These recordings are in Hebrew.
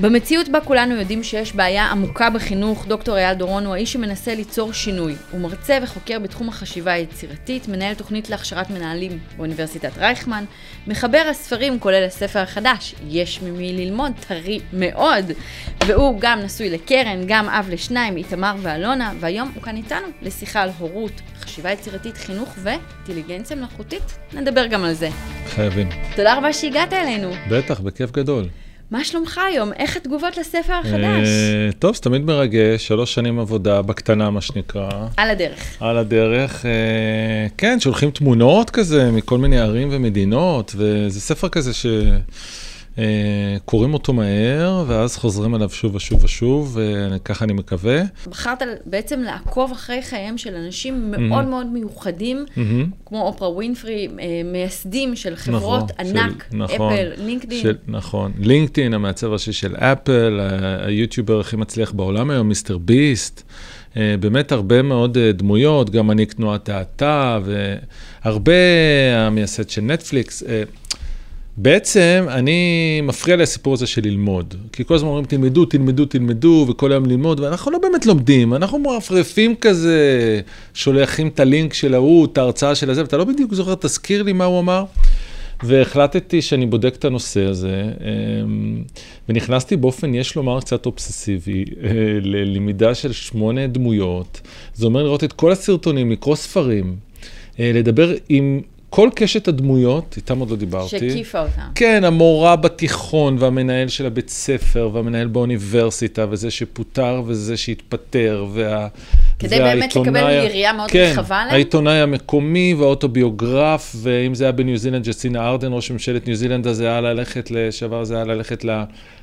במציאות בה כולנו יודעים שיש בעיה עמוקה בחינוך, דוקטור אייל דורון הוא האיש שמנסה ליצור שינוי. הוא מרצה וחוקר בתחום החשיבה היצירתית, מנהל תוכנית להכשרת מנהלים באוניברסיטת רייכמן, מחבר הספרים כולל הספר החדש, יש ממי ללמוד, טרי מאוד. והוא גם נשוי לקרן, גם אב לשניים, איתמר ואלונה, והיום הוא כאן איתנו לשיחה על הורות, חשיבה יצירתית, חינוך ואינטליגנציה מלאכותית. נדבר גם על זה. חייבים. תודה רבה שהגעת אלינו. בטח, בכיף גדול. מה שלומך היום? איך התגובות לספר החדש? אה, טוב, זה תמיד מרגש, שלוש שנים עבודה, בקטנה מה שנקרא. על הדרך. על הדרך, אה, כן, שולחים תמונות כזה מכל מיני ערים ומדינות, וזה ספר כזה ש... אה, קוראים אותו מהר, ואז חוזרים עליו שוב ושוב ושוב, וככה אני מקווה. בחרת בעצם לעקוב אחרי חייהם של אנשים מאוד מאוד מיוחדים, כמו אופרה ווינפרי, אה, מייסדים של חברות נכון, ענק, של- נכון, אפל, לינקדאין. של, נכון. לינקדאין, המעצב הראשי של אפל, היוטיובר הכי מצליח בעולם היום, מיסטר ביסט. אה, באמת הרבה מאוד אה, דמויות, גם מנהיג תנועת האטה, והרבה המייסד של נטפליקס. בעצם אני, מפריע לי הסיפור הזה של ללמוד. כי כל הזמן אומרים, תלמדו, תלמדו, תלמדו, וכל היום ללמוד, ואנחנו לא באמת לומדים, אנחנו מרפרפים כזה, שולחים את הלינק של ההוא, את ההרצאה של הזה, ואתה לא בדיוק זוכר, תזכיר לי מה הוא אמר. והחלטתי שאני בודק את הנושא הזה, אמ, ונכנסתי באופן, יש לומר, קצת אובססיבי, אה, ללמידה של שמונה דמויות. זה אומר לראות את כל הסרטונים, לקרוא ספרים, אה, לדבר עם כל קשת הדמויות, איתם עוד לא דיברתי. שהקיפה אותם. כן, המורה בתיכון, והמנהל של הבית ספר, והמנהל באוניברסיטה, וזה שפוטר וזה שהתפטר, וה... כדי באמת לקבל יריעה מאוד כן, רחבה עליהם? העיתונאי המקומי והאוטוביוגרף, ואם זה היה בניו זילנד, ג'סטינה ארדן, ראש ממשלת ניו זילנד, אז זה היה ללכת, לשעבר זה היה ללכת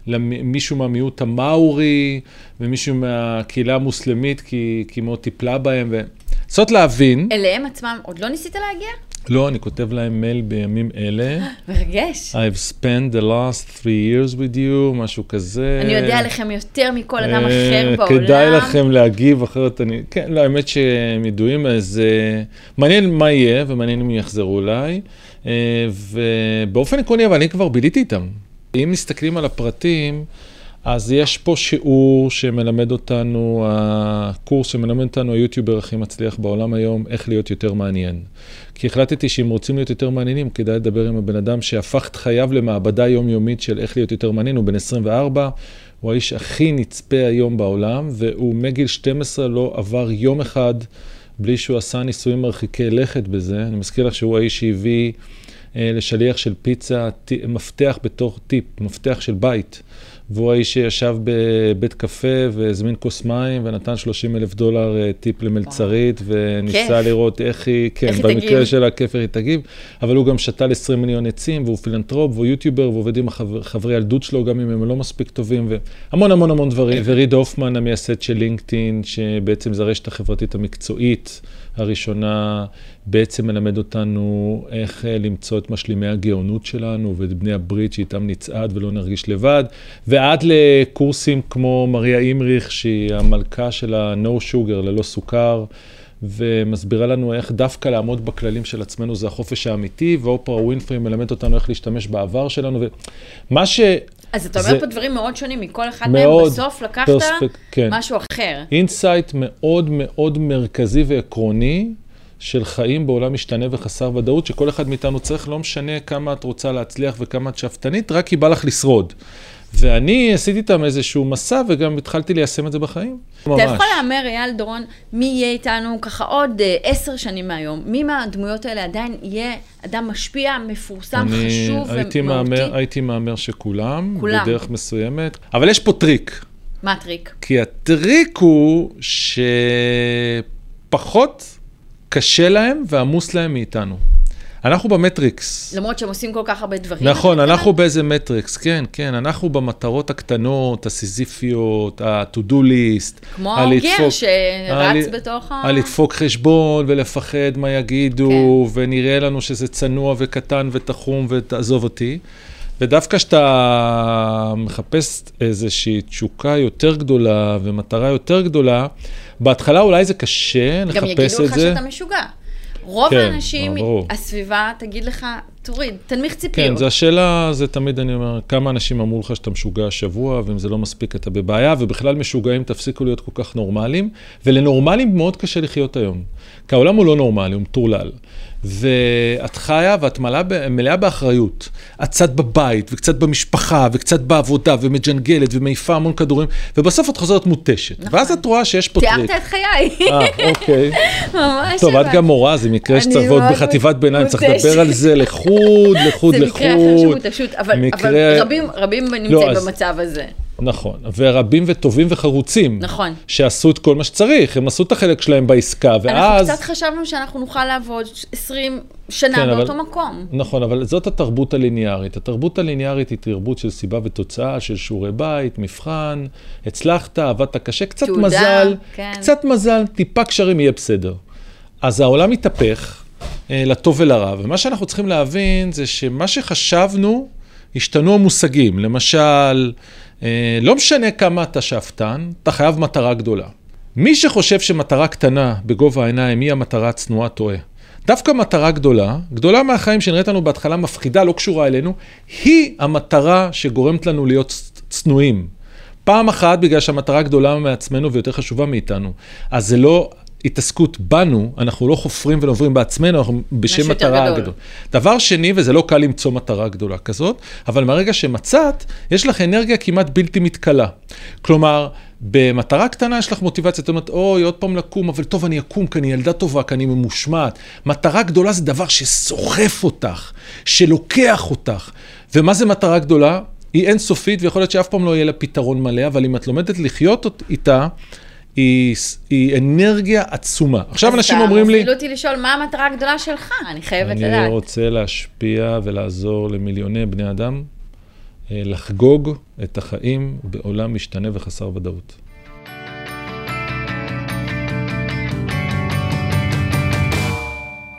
למישהו מהמיעוט המאורי, ומישהו מהקהילה המוסלמית, כי, כי מאוד טיפלה בהם, ולנסות להבין, אליהם עצמם עוד לא ניסית להגיע? לא, אני כותב להם מייל בימים אלה. מרגש. I've spent the last three years with you, משהו כזה. אני יודע עליכם יותר מכל אדם אה, אחר בעולם. כדאי לכם להגיב, אחרת אני... כן, לא, האמת שהם ידועים, אז אה, מעניין מה יהיה, ומעניין אם יחזרו אולי. אה, ובאופן עקרוני, אבל אני כבר ביליתי איתם. אם מסתכלים על הפרטים, אז יש פה שיעור שמלמד אותנו, הקורס שמלמד אותנו היוטיובר הכי מצליח בעולם היום, איך להיות יותר מעניין. כי החלטתי שאם רוצים להיות יותר מעניינים, כדאי לדבר עם הבן אדם שהפך את חייו למעבדה יומיומית של איך להיות יותר מעניין, הוא בן 24, הוא האיש הכי נצפה היום בעולם, והוא מגיל 12 לא עבר יום אחד בלי שהוא עשה ניסויים מרחיקי לכת בזה. אני מזכיר לך שהוא האיש שהביא אה, לשליח של פיצה ט- מפתח בתור טיפ, מפתח של בית. והוא האיש שישב בבית קפה והזמין כוס מים ונתן 30 אלף דולר אה, טיפ למלצרית, וניסה כיף. לראות איך היא, כן, איך במקרה תגיב. של הכיף היא תגיב, אבל הוא גם שתל 20 מיליון עצים, והוא פילנטרופ, והוא יוטיובר, ועובד עם החבר- חברי ילדות שלו, גם אם הם לא מספיק טובים, והמון המון המון דברים. וריד הופמן, המייסד של לינקדאין, שבעצם זה הרשת החברתית המקצועית הראשונה, בעצם מלמד אותנו איך אה, למצוא את משלימי הגאונות שלנו ואת בני הברית שאיתם נצעד ולא נרגיש לבד, ועד לקורסים כמו מריה אימריך, שהיא המלכה של ה-No Sugar, ללא סוכר. ומסבירה לנו איך דווקא לעמוד בכללים של עצמנו זה החופש האמיתי, ואופרה ווינפרי מלמד אותנו איך להשתמש בעבר שלנו, ומה ש... אז אתה אומר זה- פה דברים מאוד שונים, מכל אחד מהם בסוף לקחת פרספק- כן. משהו אחר. insight מאוד מאוד מרכזי ועקרוני של חיים בעולם משתנה וחסר ודאות, שכל אחד מאיתנו צריך, לא משנה כמה את רוצה להצליח וכמה את שאפתנית, רק כי בא לך לשרוד. ואני עשיתי איתם איזשהו מסע וגם התחלתי ליישם את זה בחיים. אתה יכול להמר, אייל דורון, מי יהיה איתנו ככה עוד אה, עשר שנים מהיום? מי מהדמויות האלה עדיין יהיה אדם משפיע, מפורסם, אני חשוב הייתי ומהותי? מהמר, הייתי מהמר שכולם, כולם. בדרך מסוימת, אבל יש פה טריק. מה הטריק? כי הטריק הוא שפחות קשה להם ועמוס להם מאיתנו. אנחנו במטריקס. למרות שהם עושים כל כך הרבה דברים. נכון, אנחנו מתכוון? באיזה מטריקס, כן, כן, אנחנו במטרות הקטנות, הסיזיפיות, ה-to-do list. כמו לדפוק- שרץ על- בתוך ה... על לדפוק חשבון ולפחד מה יגידו, כן. ונראה לנו שזה צנוע וקטן ותחום ותעזוב אותי. ודווקא כשאתה מחפש איזושהי תשוקה יותר גדולה ומטרה יותר גדולה, בהתחלה אולי זה קשה גם לחפש יגידו את לך זה. שאתה משוגע. רוב כן, האנשים, ברור. הסביבה תגיד לך, תוריד, תנמיך ציפיות. כן, זו השאלה, זה תמיד אני אומר, כמה אנשים אמרו לך שאתה משוגע השבוע, ואם זה לא מספיק אתה בבעיה, ובכלל משוגעים תפסיקו להיות כל כך נורמליים, ולנורמליים מאוד קשה לחיות היום. כי העולם הוא לא נורמלי, הוא מטורלל. ואת חיה ואת מלאה, מלאה באחריות. את קצת בבית, וקצת במשפחה, וקצת בעבודה, ומג'נגלת, ומעיפה המון כדורים, ובסוף את חוזרת מותשת. נכון. ואז את רואה שיש פה תיארת טריק. את חיי, אה, אוקיי. ממש. טוב, את. גם מורה, זה מקרה שצריך מאוד בחטיבת ביניים, צריך מותשת. לדבר על זה לחוד, לחוד, זה לחוד. מקרה אחר של מותשות, אבל, מקרה- אבל רבים, רבים נמצאים אז- במצב הזה. נכון, ורבים וטובים וחרוצים. נכון. שעשו את כל מה שצריך, הם עשו את החלק שלהם בעסקה, ואז... אנחנו קצת חשבנו שאנחנו נוכל לעבוד 20 שנה כן, באותו אבל- מקום. נכון, אבל זאת התרבות הליניארית. התרבות הליניארית היא תרבות של סיבה ותוצאה, של שיעורי בית, מבחן, הצלחת, עבדת קשה, קצת תעודה, מזל, כן. קצת מזל, טיפה קשרים, יהיה בסדר. אז העולם מתהפך, אה, לטוב ולרע, ומה שאנחנו צריכים להבין זה שמה שחשבנו, השתנו המושגים. למשל, לא משנה כמה אתה שאפתן, אתה חייב מטרה גדולה. מי שחושב שמטרה קטנה בגובה העיניים היא המטרה הצנועה, טועה. דווקא מטרה גדולה, גדולה מהחיים שנראית לנו בהתחלה מפחידה, לא קשורה אלינו, היא המטרה שגורמת לנו להיות צנועים. פעם אחת בגלל שהמטרה גדולה מעצמנו ויותר חשובה מאיתנו. אז זה לא התעסקות בנו, אנחנו לא חופרים ונוברים בעצמנו, אנחנו בשם מטרה גדול. גדול. דבר שני, וזה לא קל למצוא מטרה גדולה כזאת, אבל מהרגע שמצאת, יש לך אנרגיה כמעט בלתי מתכלה. כלומר, במטרה קטנה יש לך מוטיבציה, זאת אומרת, אוי, עוד פעם לקום, אבל טוב, אני אקום, כי אני ילדה טובה, כי אני ממושמעת. מטרה גדולה זה דבר שסוחף אותך, שלוקח אותך. ומה זה מטרה גדולה? היא אינסופית, ויכול להיות שאף פעם לא יהיה לה פתרון מלא, אבל אם את לומדת לחיות איתה, היא, היא אנרגיה עצומה. עכשיו אנשים אומרים לי... אז אותי לשאול מה המטרה הגדולה שלך, אני חייבת אני לדעת. רוצה להשפיע ולעזור למיליוני בני אדם אה, לחגוג את החיים בעולם משתנה וחסר ודאות.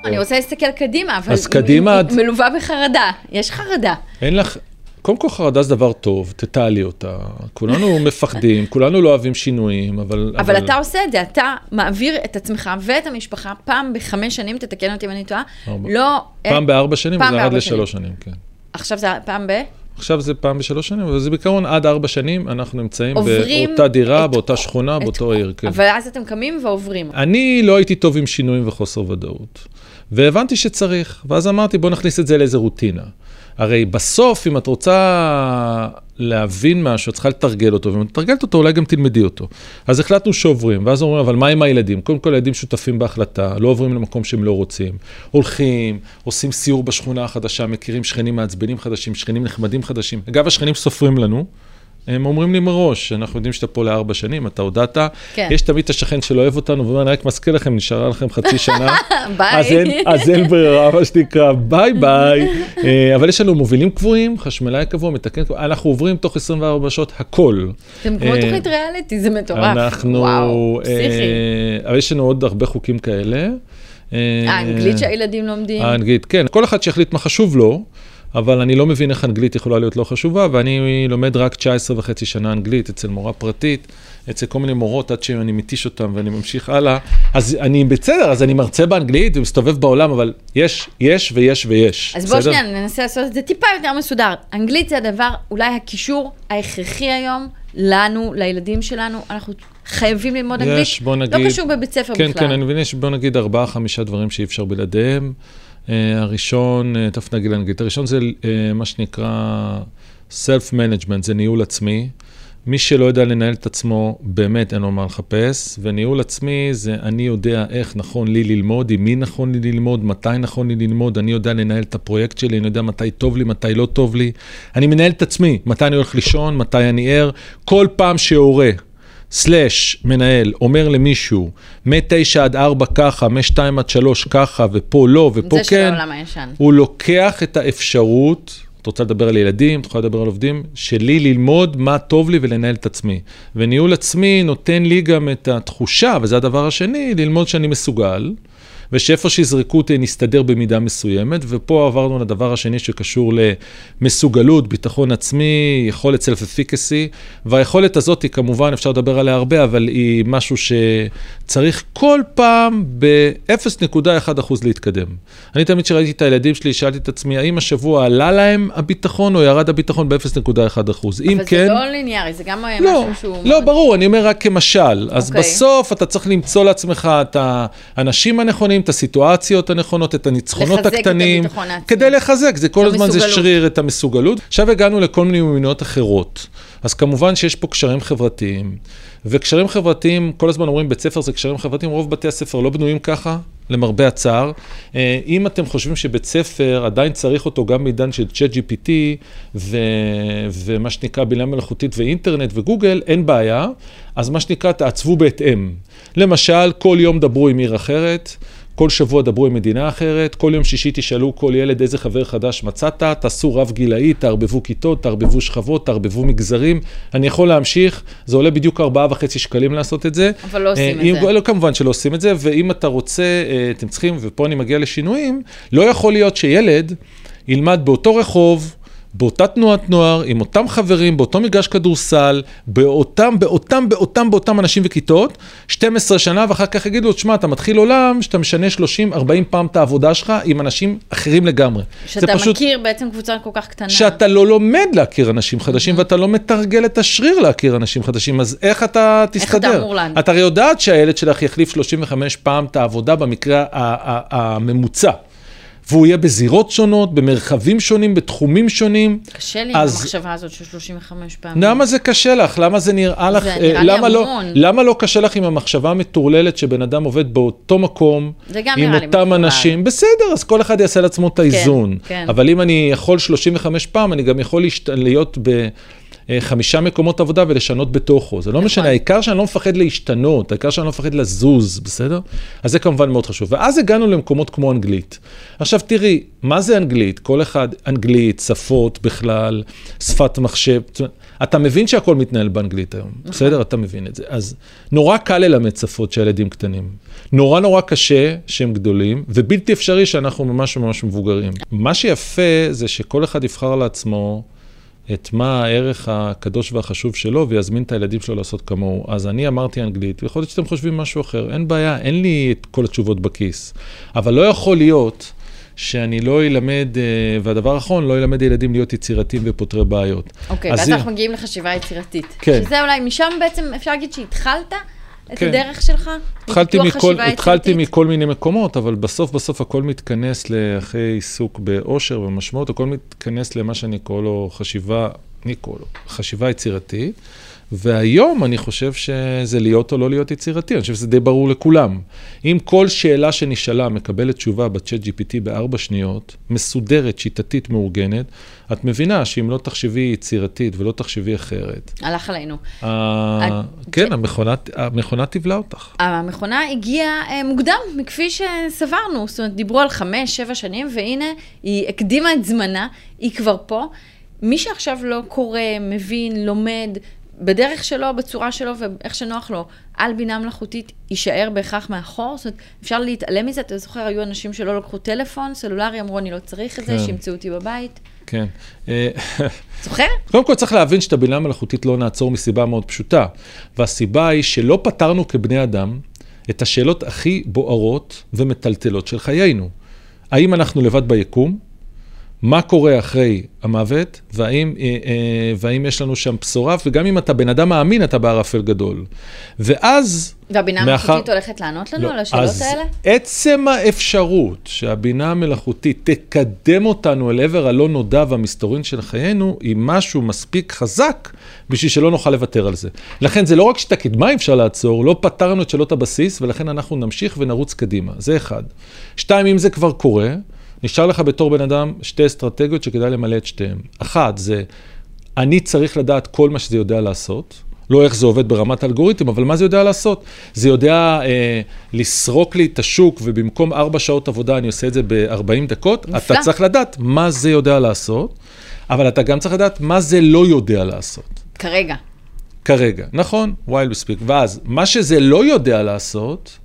אני רוצה להסתכל קדימה, אבל אז קדימה מלווה בחרדה. יש חרדה. אין לך, קודם כל חרדה זה דבר טוב, תתעלי אותה. כולנו מפחדים, כולנו לא אוהבים שינויים, אבל... אבל אתה עושה את זה, אתה מעביר את עצמך ואת המשפחה פעם בחמש שנים, תתקן אותי אם אני טועה. ארבע. לא... פעם בארבע שנים, פעם וזה ירד לשלוש שנים, כן. עכשיו זה פעם ב... עכשיו זה פעם בשלוש שנים, אבל זה בעיקרון עד ארבע שנים, אנחנו נמצאים באותה דירה, את- באותה שכונה, את- באותו עיר, כן. אבל אז אתם קמים ועוברים. אני לא הייתי טוב עם שינויים וחוסר ודאות. והבנתי שצריך, ואז אמרתי, בוא נכניס את זה לאיזה רוטינה. הרי בסוף, אם את רוצה להבין משהו, את צריכה לתרגל אותו, ואם את מתרגלת אותו, אולי גם תלמדי אותו. אז החלטנו שעוברים, ואז אומרים, אבל מה עם הילדים? קודם כל, הילדים שותפים בהחלטה, לא עוברים למקום שהם לא רוצים. הולכים, עושים סיור בשכונה החדשה, מכירים שכנים מעצבנים חדשים, שכנים נחמדים חדשים. אגב, השכנים סופרים לנו. הם אומרים לי מראש, אנחנו יודעים שאתה פה לארבע שנים, אתה הודעת. כן. יש תמיד את השכן שלא אוהב אותנו, ואומר, אני רק מזכיר לכם, נשארה לכם חצי שנה. ביי. אז אין, אז אין ברירה, מה שנקרא, ביי ביי. אה, אבל יש לנו מובילים קבועים, חשמלאי קבוע, מתקן קבוע, אנחנו עוברים תוך 24 שעות הכל. אתם כמו אה, תוכנית ריאליטי, זה מטורף. אנחנו, וואו, אה, פסיכי. אבל יש לנו עוד הרבה חוקים כאלה. האנגלית שהילדים לומדים. האנגלית, כן, כל אחד שיחליט מה חשוב לו, אבל אני לא מבין איך אנגלית יכולה להיות לא חשובה, ואני לומד רק 19 וחצי שנה אנגלית אצל מורה פרטית, אצל כל מיני מורות עד שאני מתיש אותם ואני ממשיך הלאה. אז אני בסדר, אז אני מרצה באנגלית ומסתובב בעולם, אבל יש, יש ויש ויש. אז בוא בסדר? שנייה, ננסה לעשות את זה טיפה יותר מסודר. אנגלית זה הדבר, אולי הקישור ההכרחי היום, לנו, לילדים שלנו, אנחנו חייבים ללמוד אנגלית. יש, בוא נגיד... לא קשור בבית ספר כן, בכלל. כן, אני מבין, יש בוא נגיד ארבעה, חמישה דברים שאי אפשר בלעדיהם. Uh, הראשון, uh, תכף נגיד לאנגלית, הראשון זה uh, מה שנקרא Self-Management, זה ניהול עצמי. מי שלא יודע לנהל את עצמו, באמת אין לו מה לחפש, וניהול עצמי זה אני יודע איך נכון לי ללמוד, עם מי נכון לי ללמוד, מתי נכון לי ללמוד, אני יודע לנהל את הפרויקט שלי, אני יודע מתי טוב לי, מתי לא טוב לי. אני מנהל את עצמי, מתי אני הולך לישון, מתי אני ער. כל פעם שהורה סלאש מנהל אומר למישהו, מ-9 עד 4 ככה, מ-2 עד 3 ככה, ופה לא, ופה זה של כן, העולם הישן. הוא לוקח את האפשרות, את רוצה לדבר על ילדים, את יכולה לדבר על עובדים, שלי ללמוד מה טוב לי ולנהל את עצמי. וניהול עצמי נותן לי גם את התחושה, וזה הדבר השני, ללמוד שאני מסוגל. ושאיפה שיזרקו אותי נסתדר במידה מסוימת, ופה עברנו לדבר השני שקשור למסוגלות, ביטחון עצמי, יכולת self-efficacy, והיכולת הזאת היא כמובן, אפשר לדבר עליה הרבה, אבל היא משהו שצריך כל פעם ב-0.1% להתקדם. אני תמיד כשראיתי את הילדים שלי, שאלתי את עצמי, האם השבוע עלה להם הביטחון או ירד הביטחון ב-0.1%? אם אבל כן... זה לא ליניארי, זה גם לא, משהו שהוא... לא, מאוד- ברור, אני אומר רק כמשל. אז אוקיי. בסוף אתה צריך למצוא לעצמך את האנשים הנכונים, את הסיטואציות הנכונות, את הניצחונות לחזק את הקטנים. הביטחון העצמי. כדי לחזק, זה כל הזמן זה. שריר את המסוגלות. עכשיו הגענו לכל מיני מיומנויות אחרות. אז כמובן שיש פה קשרים חברתיים. וקשרים חברתיים, כל הזמן אומרים בית ספר זה קשרים חברתיים, רוב בתי הספר לא בנויים ככה, למרבה הצער. אה, אם אתם חושבים שבית ספר עדיין צריך אותו גם בעידן של צ'אט GPT ו... ומה שנקרא בינה מלאכותית ואינטרנט וגוגל, אין בעיה. אז מה שנקרא, תעצבו בהתאם. למשל, כל יום דברו עם עיר אחרת. כל שבוע דברו עם מדינה אחרת, כל יום שישי תשאלו כל ילד איזה חבר חדש מצאת, תעשו רב גילאי, תערבבו כיתות, תערבבו שכבות, תערבבו מגזרים. אני יכול להמשיך, זה עולה בדיוק ארבעה וחצי שקלים לעשות את זה. אבל לא עושים אה, את אם- זה. לא, כמובן שלא עושים את זה, ואם אתה רוצה, אה, אתם צריכים, ופה אני מגיע לשינויים, לא יכול להיות שילד ילמד באותו רחוב, באותה תנועת נוער, עם אותם חברים, באותו מגרש כדורסל, באותם, באותם, באותם, באותם אנשים וכיתות, 12 שנה, ואחר כך יגידו לו, תשמע, אתה מתחיל עולם שאתה משנה 30, 40 פעם את העבודה שלך עם אנשים אחרים לגמרי. שאתה פשוט- מכיר בעצם קבוצה כל כך קטנה. שאתה לא לומד להכיר אנשים חדשים ואתה לא מתרגל את השריר להכיר אנשים חדשים, אז איך אתה תסתדר? אמור לענות? את הרי יודעת שהילד שלך יחליף 35 פעם את העבודה במקרה הממוצע. והוא יהיה בזירות שונות, במרחבים שונים, בתחומים שונים. קשה לי עם אז- המחשבה הזאת של 35 פעמים. למה זה קשה לך? למה זה נראה לך? זה אה, נראה לי למה לא, המון. למה לא קשה לך עם המחשבה המטורללת שבן אדם עובד באותו מקום, עם לי אותם. אנשים? בסדר, אז כל אחד יעשה לעצמו את האיזון. כן. אבל אם אני יכול 35 פעם, אני גם יכול להשת... להיות בחמישה מקומות עבודה ולשנות בתוכו. זה לא משנה, העיקר שאני לא מפחד להשתנות, העיקר שאני לא מפחד לזוז, בסדר? אז זה כמובן מאוד חשוב. ואז הגענו למקומות כמו אנגלית. עכשיו תראי, מה זה אנגלית? כל אחד, אנגלית, שפות בכלל, שפת מחשב. אתה מבין שהכל מתנהל באנגלית היום, בסדר? אתה מבין את זה. אז נורא קל ללמד שפות שהילדים קטנים. נורא נורא קשה שהם גדולים, ובלתי אפשרי שאנחנו ממש ממש מבוגרים. מה שיפה זה שכל אחד יבחר לעצמו את מה הערך הקדוש והחשוב שלו, ויזמין את הילדים שלו לעשות כמוהו. אז אני אמרתי אנגלית, ויכול להיות שאתם חושבים משהו אחר. אין בעיה, אין לי את כל התשובות בכיס. אבל לא יכול להיות שאני לא אלמד, אה, והדבר האחרון, לא אלמד ילדים להיות יצירתיים ופותרי בעיות. אוקיי, אז ואז הנה- אנחנו מגיעים לחשיבה יצירתית. כן. שזה אולי, משם בעצם אפשר להגיד שהתחלת את כן. הדרך שלך? התחלתי מכל, התחלתי? מכל מיני מקומות, אבל בסוף בסוף הכל מתכנס לאחרי עיסוק באושר ומשמעות, הכל מתכנס למה שאני קורא לו חשיבה, אני קורא לו חשיבה יצירתית, והיום אני חושב שזה להיות או לא להיות יצירתי, אני חושב שזה די ברור לכולם. אם כל שאלה שנשאלה מקבלת תשובה בצ'אט GPT בארבע שניות, מסודרת, שיטתית, מאורגנת, את מבינה שאם לא תחשבי יצירתית ולא תחשבי אחרת, הלך עלינו. ה- כן, המכונה- המכונה תבלע אותך. המכונה הגיעה אה, מוקדם, מכפי שסברנו. זאת אומרת, דיברו על חמש, שבע שנים, והנה, היא הקדימה את זמנה, היא כבר פה. מי שעכשיו לא קורא, מבין, לומד, בדרך שלו, בצורה שלו ואיך שנוח לו, על בינה מלאכותית, יישאר בהכרח מאחור. זאת אומרת, אפשר להתעלם מזה. אתה זוכר, היו אנשים שלא לקחו טלפון סלולרי, אמרו, אני לא צריך את זה, כן. שימצאו אותי בבית. כן. אה, זוכר? קודם כל צריך להבין שאת הבינה המלאכותית לא נעצור מסיבה מאוד פשוטה. והסיבה היא שלא פתרנו כבני אדם את השאלות הכי בוערות ומטלטלות של חיינו. האם אנחנו לבד ביקום? מה קורה אחרי המוות, והאם, אה, אה, והאם יש לנו שם בשורה, וגם אם אתה בן אדם מאמין, אתה בערפל גדול. ואז... והבינה מאחר- המלאכותית הולכת לענות לנו לא, על השאלות אז האלה? עצם האפשרות שהבינה המלאכותית תקדם אותנו אל עבר הלא נודע והמסתורין של חיינו, היא משהו מספיק חזק בשביל שלא נוכל לוותר על זה. לכן זה לא רק שאת הקדמה אפשר לעצור, לא פתרנו את שאלות הבסיס, ולכן אנחנו נמשיך ונרוץ קדימה. זה אחד. שתיים, אם זה כבר קורה, נשאר לך בתור בן אדם שתי אסטרטגיות שכדאי למלא את שתיהן. אחת זה, אני צריך לדעת כל מה שזה יודע לעשות. לא איך זה עובד ברמת אלגוריתם, אבל מה זה יודע לעשות? זה יודע אה, לסרוק לי את השוק, ובמקום ארבע שעות עבודה אני עושה את זה ב-40 דקות. נפלא. אתה צריך לדעת מה זה יודע לעשות, אבל אתה גם צריך לדעת מה זה לא יודע לעשות. כרגע. כרגע, נכון, while we speak. ואז, מה שזה לא יודע לעשות,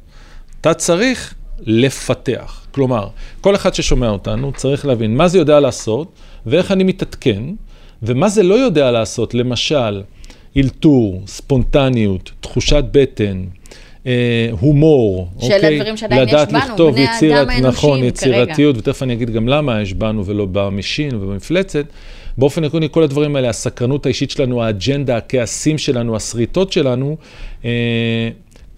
אתה צריך לפתח. כלומר, כל אחד ששומע אותנו צריך להבין מה זה יודע לעשות, ואיך אני מתעדכן, ומה זה לא יודע לעשות, למשל, אלתור, ספונטניות, תחושת בטן, אה, הומור, שאלה אוקיי? דברים שעדיין יש בנו, לכתוב בני האדם יצירת- האנושיים נכון, כרגע. יצירתיות, ותכף אני אגיד גם למה יש בנו ולא ב machine ובמפלצת. באופן עקרוני, כל הדברים האלה, הסקרנות האישית שלנו, האג'נדה, הכעסים שלנו, השריטות שלנו, אה,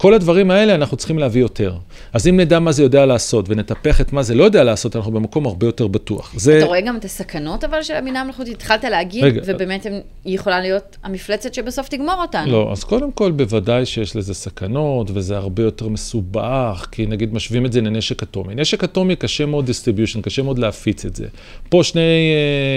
כל הדברים האלה אנחנו צריכים להביא יותר. אז אם נדע מה זה יודע לעשות ונטפח את מה זה לא יודע לעשות, אנחנו במקום הרבה יותר בטוח. זה... אתה רואה גם את הסכנות אבל של הבינה המלאכותית? התחלת להגיד, רגע. ובאמת היא יכולה להיות המפלצת שבסוף תגמור אותנו. לא, אז קודם כל, בוודאי שיש לזה סכנות, וזה הרבה יותר מסובך, כי נגיד משווים את זה לנשק אטומי. נשק אטומי קשה מאוד distribution, קשה מאוד להפיץ את זה. פה שני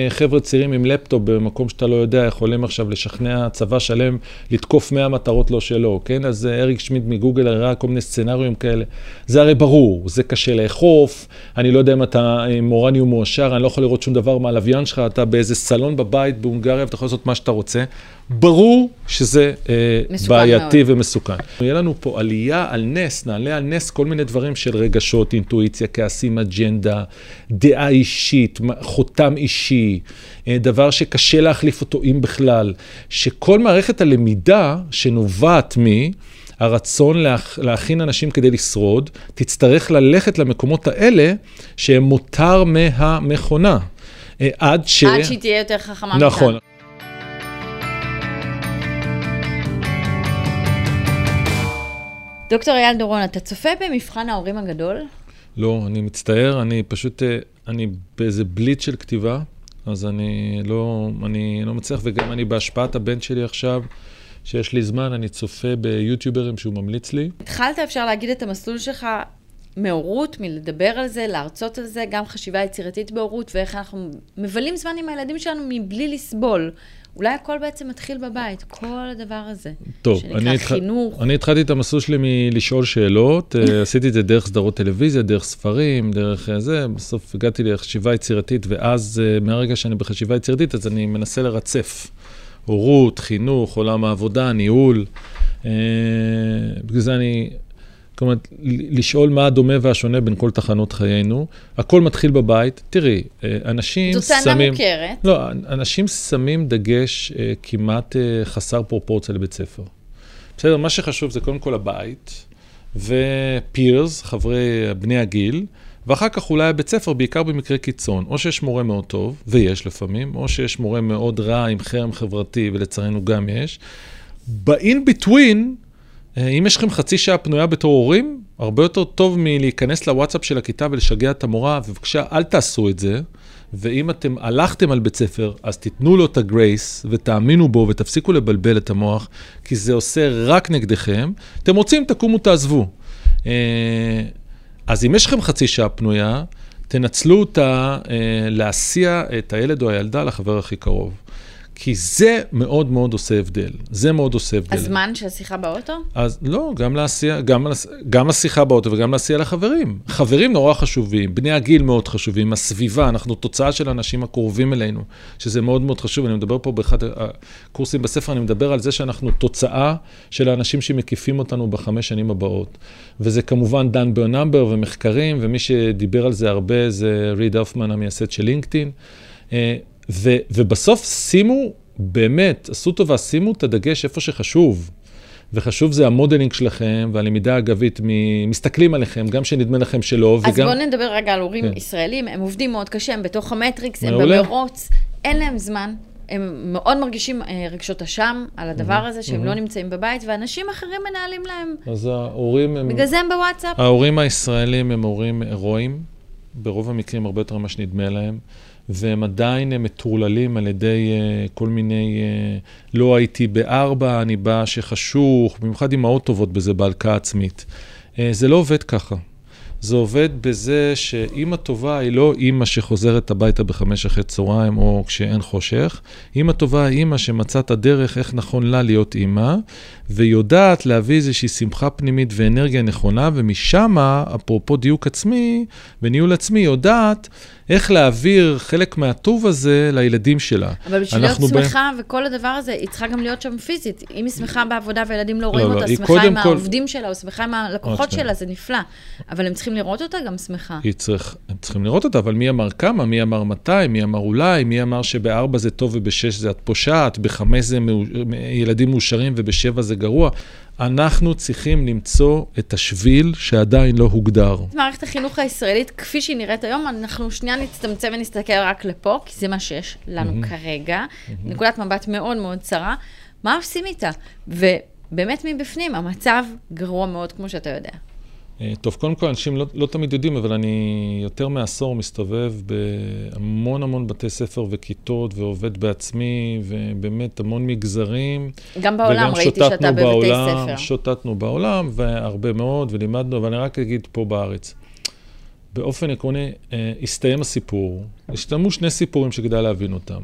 uh, חבר'ה צעירים עם לפטופ במקום שאתה לא יודע, יכולים עכשיו לשכנע צבא שלם לתקוף 100 מטרות לא שלו, כן? אז uh, אריק שמיד מגוגל הראה כל מיני סצנריונים כאלה. זה הרי ברור, זה קשה לאכוף, אני לא יודע אם אתה מורני ומואשר, אני לא יכול לראות שום דבר מהלוויין שלך, אתה באיזה סלון בבית בהונגריה ואתה יכול לעשות מה שאתה רוצה. ברור שזה אה, מסוכן בעייתי מאוד. ומסוכן. יהיה לנו פה עלייה על נס, נעלה על נס כל מיני דברים של רגשות, אינטואיציה, כעסים, אג'נדה, דעה אישית, חותם אישי, אה, דבר שקשה להחליף אותו אם בכלל, שכל מערכת הלמידה שנובעת מ... הרצון להכ... להכין אנשים כדי לשרוד, תצטרך ללכת למקומות האלה שהם מותר מהמכונה. אה, עד ש... עד שהיא תהיה יותר חכמה מאיתנו. נכון. דוקטור אייל דורון, אתה צופה במבחן ההורים הגדול? לא, אני מצטער, אני פשוט, אה, אני באיזה בליץ של כתיבה, אז אני לא, אני לא מצליח, וגם אני בהשפעת הבן שלי עכשיו, שיש לי זמן, אני צופה ביוטיוברים שהוא ממליץ לי. התחלת, אפשר להגיד, את המסלול שלך מהורות, מלדבר על זה, להרצות על זה, גם חשיבה יצירתית בהורות, ואיך אנחנו מבלים זמן עם הילדים שלנו מבלי לסבול. אולי הכל בעצם מתחיל בבית, כל הדבר הזה. טוב, שנקרא אני, התח... חינוך. אני התחלתי את המסלול שלי מלשאול שאלות, אה, עשיתי את זה דרך סדרות טלוויזיה, דרך ספרים, דרך אה, זה, בסוף הגעתי לחשיבה יצירתית, ואז אה, מהרגע שאני בחשיבה יצירתית, אז אני מנסה לרצף. הורות, חינוך, עולם העבודה, ניהול. אה, בגלל זה אני, כלומר, לשאול מה הדומה והשונה בין כל תחנות חיינו. הכל מתחיל בבית. תראי, אה, אנשים זו שמים... טענה מוכרת. לא, אנשים שמים דגש אה, כמעט חסר פרופורציה לבית ספר. בסדר, מה שחשוב זה קודם כל הבית, ופירס, חברי בני הגיל, ואחר כך אולי הבית ספר, בעיקר במקרה קיצון. או שיש מורה מאוד טוב, ויש לפעמים, או שיש מורה מאוד רע עם חרם חברתי, ולצערנו גם יש. ב-in between, אה, אם יש לכם חצי שעה פנויה בתור הורים, הרבה יותר טוב מלהיכנס לוואטסאפ של הכיתה ולשגע את המורה, ובבקשה, אל תעשו את זה. ואם אתם הלכתם על בית ספר, אז תיתנו לו את הגרייס, ותאמינו בו, ותפסיקו לבלבל את המוח, כי זה עושה רק נגדכם. אתם רוצים, תקומו, תעזבו. אז אם יש לכם חצי שעה פנויה, תנצלו אותה אה, להסיע את הילד או הילדה לחבר הכי קרוב. כי זה מאוד מאוד עושה הבדל. זה מאוד עושה הבדל. הזמן של השיחה באוטו? אז לא, גם להסיע, גם, גם לשיחה באוטו וגם להסיע לחברים. חברים נורא חשובים, בני הגיל מאוד חשובים, הסביבה, אנחנו תוצאה של האנשים הקרובים אלינו, שזה מאוד מאוד חשוב. אני מדבר פה באחד הקורסים בספר, אני מדבר על זה שאנחנו תוצאה של האנשים שמקיפים אותנו בחמש שנים הבאות. וזה כמובן דן ברנמבר ומחקרים, ומי שדיבר על זה הרבה זה ריד הופמן, המייסד של לינקדאין. ו, ובסוף שימו, באמת, עשו טובה, שימו את הדגש איפה שחשוב. וחשוב זה המודלינג שלכם והלמידה האגבית, מ- מסתכלים עליכם, גם שנדמה לכם שלא, אז וגם... בואו נדבר רגע על הורים כן. ישראלים, הם עובדים מאוד קשה, הם בתוך המטריקס, הם מעולה. במרוץ, אין להם זמן. הם מאוד מרגישים אה, רגשות אשם על הדבר הזה, שהם לא נמצאים בבית, ואנשים אחרים מנהלים להם. אז ההורים הם... בגלל זה הם בוואטסאפ. ההורים הישראלים הם הורים הירואיים, ברוב המקרים הרבה יותר ממה שנדמה להם, והם עדיין הם מטורללים על ידי uh, כל מיני, uh, לא הייתי בארבע, אני בא שחשוך, במיוחד אימהות טובות בזה בהלקאה עצמית. Uh, זה לא עובד ככה. זה עובד בזה שאימא טובה היא לא אימא שחוזרת הביתה בחמש אחרי צהריים או כשאין חושך. אימא טובה היא אימא שמצאה את הדרך איך נכון לה להיות אימא, ויודעת להביא איזושהי שמחה פנימית ואנרגיה נכונה, ומשם, אפרופו דיוק עצמי וניהול עצמי, יודעת איך להעביר חלק מהטוב הזה לילדים שלה. אבל בשביל להיות שמחה ב... וכל הדבר הזה, היא צריכה גם להיות שם פיזית. אם היא שמחה בעבודה וילדים לא רואים לא, אותה, לא, שמחה עם כל... העובדים שלה או שמחה עם הלקוחות שלה, זה נפלא. אבל הם צריכים לראות אותה גם שמחה. צריך, הם צריכים לראות אותה, אבל מי אמר כמה, מי אמר מתי, מי אמר אולי, מי אמר שבארבע זה טוב ובשש זה את פושעת, בחמש זה ילדים מאושרים ובשבע זה גרוע. אנחנו צריכים למצוא את השביל שעדיין לא הוגדר. מערכת החינוך הישראלית, כפי שהיא נראית היום, אנחנו שנייה נצטמצם ונסתכל רק לפה, כי זה מה שיש לנו mm-hmm. כרגע. Mm-hmm. נקודת מבט מאוד מאוד צרה. מה עושים איתה? ובאמת מבפנים, המצב גרוע מאוד, כמו שאתה יודע. אה, טוב, קודם כל, אנשים לא, לא תמיד יודעים, אבל אני יותר מעשור מסתובב בהמון המון בתי ספר וכיתות, ועובד בעצמי, ובאמת המון מגזרים. גם בעולם, ראיתי שאתה בבתי בעולם, ספר. שוטטנו בעולם, והרבה מאוד, ולימדנו, ואני רק אגיד פה בארץ. באופן עקרוני, אה, הסתיים הסיפור. השתלמו שני סיפורים שכדאי להבין אותם.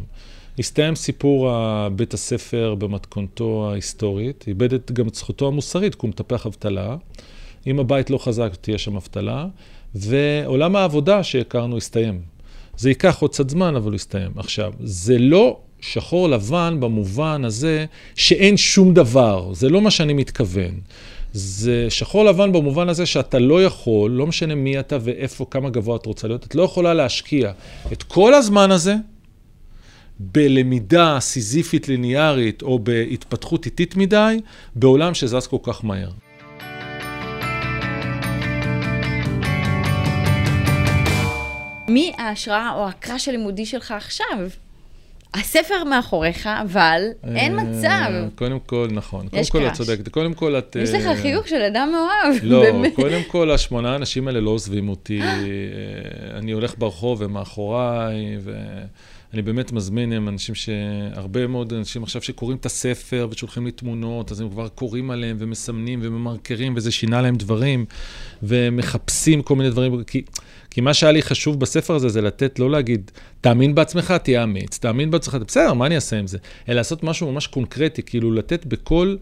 הסתיים סיפור בית הספר במתכונתו ההיסטורית, איבד גם את זכותו המוסרית, כי הוא מטפח אבטלה. אם הבית לא חזק, תהיה שם אבטלה, ועולם העבודה שהכרנו הסתיים. זה ייקח עוד קצת זמן, אבל הוא יסתיים. עכשיו, זה לא שחור לבן במובן הזה שאין שום דבר, זה לא מה שאני מתכוון. זה שחור לבן במובן הזה שאתה לא יכול, לא משנה מי אתה ואיפה, כמה גבוה את רוצה להיות, את לא יכולה להשקיע את כל הזמן הזה בלמידה סיזיפית ליניארית או בהתפתחות איטית מדי, בעולם שזז כל כך מהר. מי ההשראה או הקראש הלימודי שלך עכשיו? הספר מאחוריך, אבל אין אה, מצב. קודם כל, נכון. קודם כל, את צודקת. קודם כל, את... יש לך אה, חיוך של אדם מאוהב, לא, קודם כל, השמונה האנשים האלה לא עוזבים אותי. אה, אני הולך ברחוב, הם מאחוריי, ואני באמת מזמין, הם אנשים ש... הרבה מאוד אנשים עכשיו שקוראים את הספר ושולחים לי תמונות, אז הם כבר קוראים עליהם ומסמנים וממרקרים, וזה שינה להם דברים, ומחפשים כל מיני דברים. כי... כי מה שהיה לי חשוב בספר הזה, זה לתת, לא להגיד, תאמין בעצמך, תהיה אמיץ, תאמין בעצמך, בסדר, מה אני אעשה עם זה? אלא לעשות משהו ממש קונקרטי, כאילו לתת בכל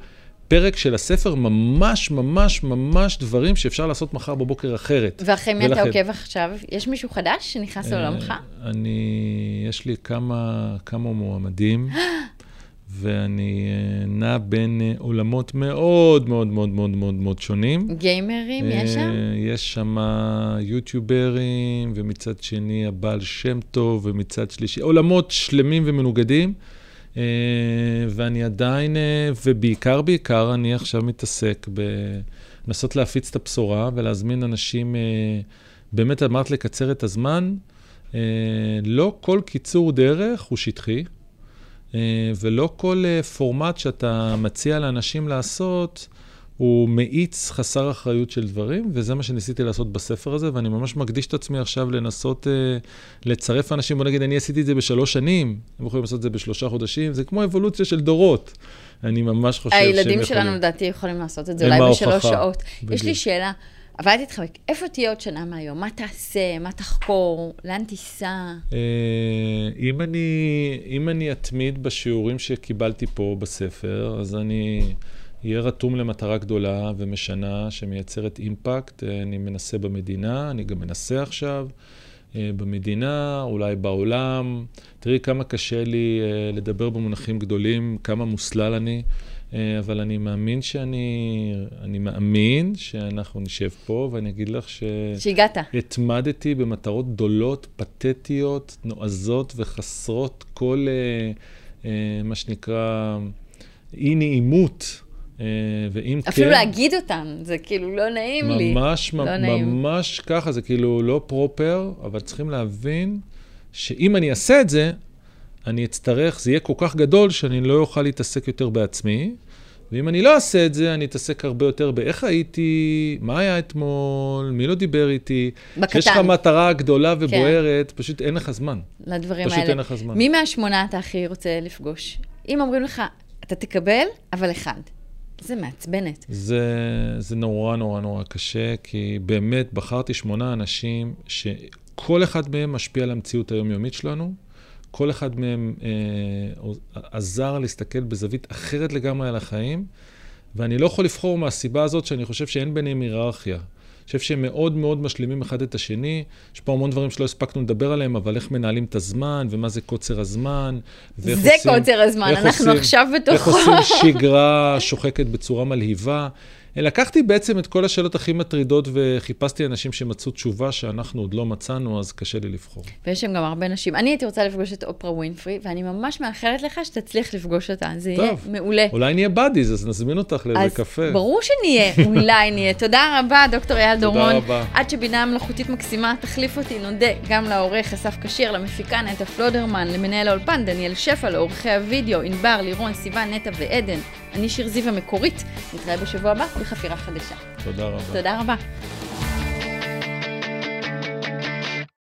פרק של הספר ממש ממש ממש דברים שאפשר לעשות מחר בבוקר אחרת. ואחרי מי אתה עוקב עכשיו? יש מישהו חדש שנכנס לעולמך? אני, יש לי כמה, כמה מועמדים. ואני אה, נע בין אה, עולמות מאוד מאוד מאוד מאוד מאוד מאוד שונים. גיימרים יש שם? אה, יש שם יוטיוברים, ומצד שני הבעל שם טוב, ומצד שלישי, עולמות שלמים ומנוגדים. ואני עדיין, ובעיקר בעיקר, אני עכשיו מתעסק בנסות להפיץ את הבשורה ולהזמין אנשים, באמת אמרת לקצר את הזמן. לא כל קיצור דרך הוא שטחי. אה, ולא כל אה, פורמט שאתה מציע לאנשים לעשות, הוא מאיץ חסר אחריות של דברים, וזה מה שניסיתי לעשות בספר הזה, ואני ממש מקדיש את עצמי עכשיו לנסות uh, לצרף אנשים. בוא נגיד, אני עשיתי את זה בשלוש שנים, הם יכולים לעשות את זה בשלושה חודשים, זה כמו אבולוציה של דורות. אני ממש חושב שהם יכולים... הילדים שלנו, לדעתי, יכולים לעשות את זה אולי בשלוש שעות. בדיוק. יש לי שאלה. עבדתי איתך, איפה תהיה עוד שנה מהיום? מה תעשה? מה תחקור? לאן תיסע? אה, אם אני, אם אני אתמיד בשיעורים שקיבלתי פה בספר, אז אני אהיה רתום למטרה גדולה ומשנה שמייצרת אימפקט. אה, אני מנסה במדינה, אני גם מנסה עכשיו. אה, במדינה, אולי בעולם. תראי כמה קשה לי לדבר במונחים גדולים, כמה מוסלל אני. אה, אבל אני מאמין שאני, אני מאמין שאנחנו נשב פה ואני אגיד לך ש... שהגעת. התמדתי במטרות גדולות, פתטיות, נועזות וחסרות כל, אה, אה, מה שנקרא, אי נעימות. ואם כן... אפילו להגיד אותם, זה כאילו לא נעים ממש, לי. ממש, לא ממש ככה, זה כאילו לא פרופר, אבל צריכים להבין שאם אני אעשה את זה, אני אצטרך, זה יהיה כל כך גדול שאני לא אוכל להתעסק יותר בעצמי, ואם אני לא אעשה את זה, אני אתעסק הרבה יותר באיך הייתי, מה היה אתמול, מי לא דיבר איתי. בקטן. כשיש לך מטרה גדולה. ובוערת, כן. פשוט אין לך זמן. לדברים פשוט האלה. פשוט אין לך זמן. מי מהשמונה אתה הכי רוצה לפגוש? אם אומרים לך, אתה תקבל, אבל אחד. זה מעצבנת. זה, זה נורא נורא נורא קשה, כי באמת בחרתי שמונה אנשים שכל אחד מהם משפיע על המציאות היומיומית שלנו. כל אחד מהם אה, עזר להסתכל בזווית אחרת לגמרי על החיים, ואני לא יכול לבחור מהסיבה הזאת שאני חושב שאין ביניהם היררכיה. אני חושב שהם מאוד מאוד משלימים אחד את השני. יש פה המון דברים שלא הספקנו לדבר עליהם, אבל איך מנהלים את הזמן, ומה זה קוצר הזמן, ואיך זה עושים... זה קוצר הזמן, אנחנו עושים, עכשיו בתוכו. איך עושים שגרה שוחקת בצורה מלהיבה. לקחתי בעצם את כל השאלות הכי מטרידות וחיפשתי אנשים שמצאו תשובה שאנחנו עוד לא מצאנו, אז קשה לי לבחור. ויש שם גם הרבה נשים. אני הייתי רוצה לפגוש את אופרה ווינפרי, ואני ממש מאחלת לך שתצליח לפגוש אותה. זה טוב, יהיה מעולה. אולי נהיה בדיז, אז נזמין אותך לאיזה קפה. ברור שנהיה, אולי נהיה. תודה רבה, דוקטור אייל דורון. תודה רבה. עד שבינה מלאכותית מקסימה תחליף אותי, נודה גם לעורך אסף כשיר, למפיקה נטע פלודרמן, למנהל האולפן דניאל שפע, לעורכי הוידאו, ענבר, לירון, סיוון, נטע ועדן. אני שיר זיו המקורית, נתראה בשבוע הבא בחפירה חדשה. תודה רבה. תודה רבה.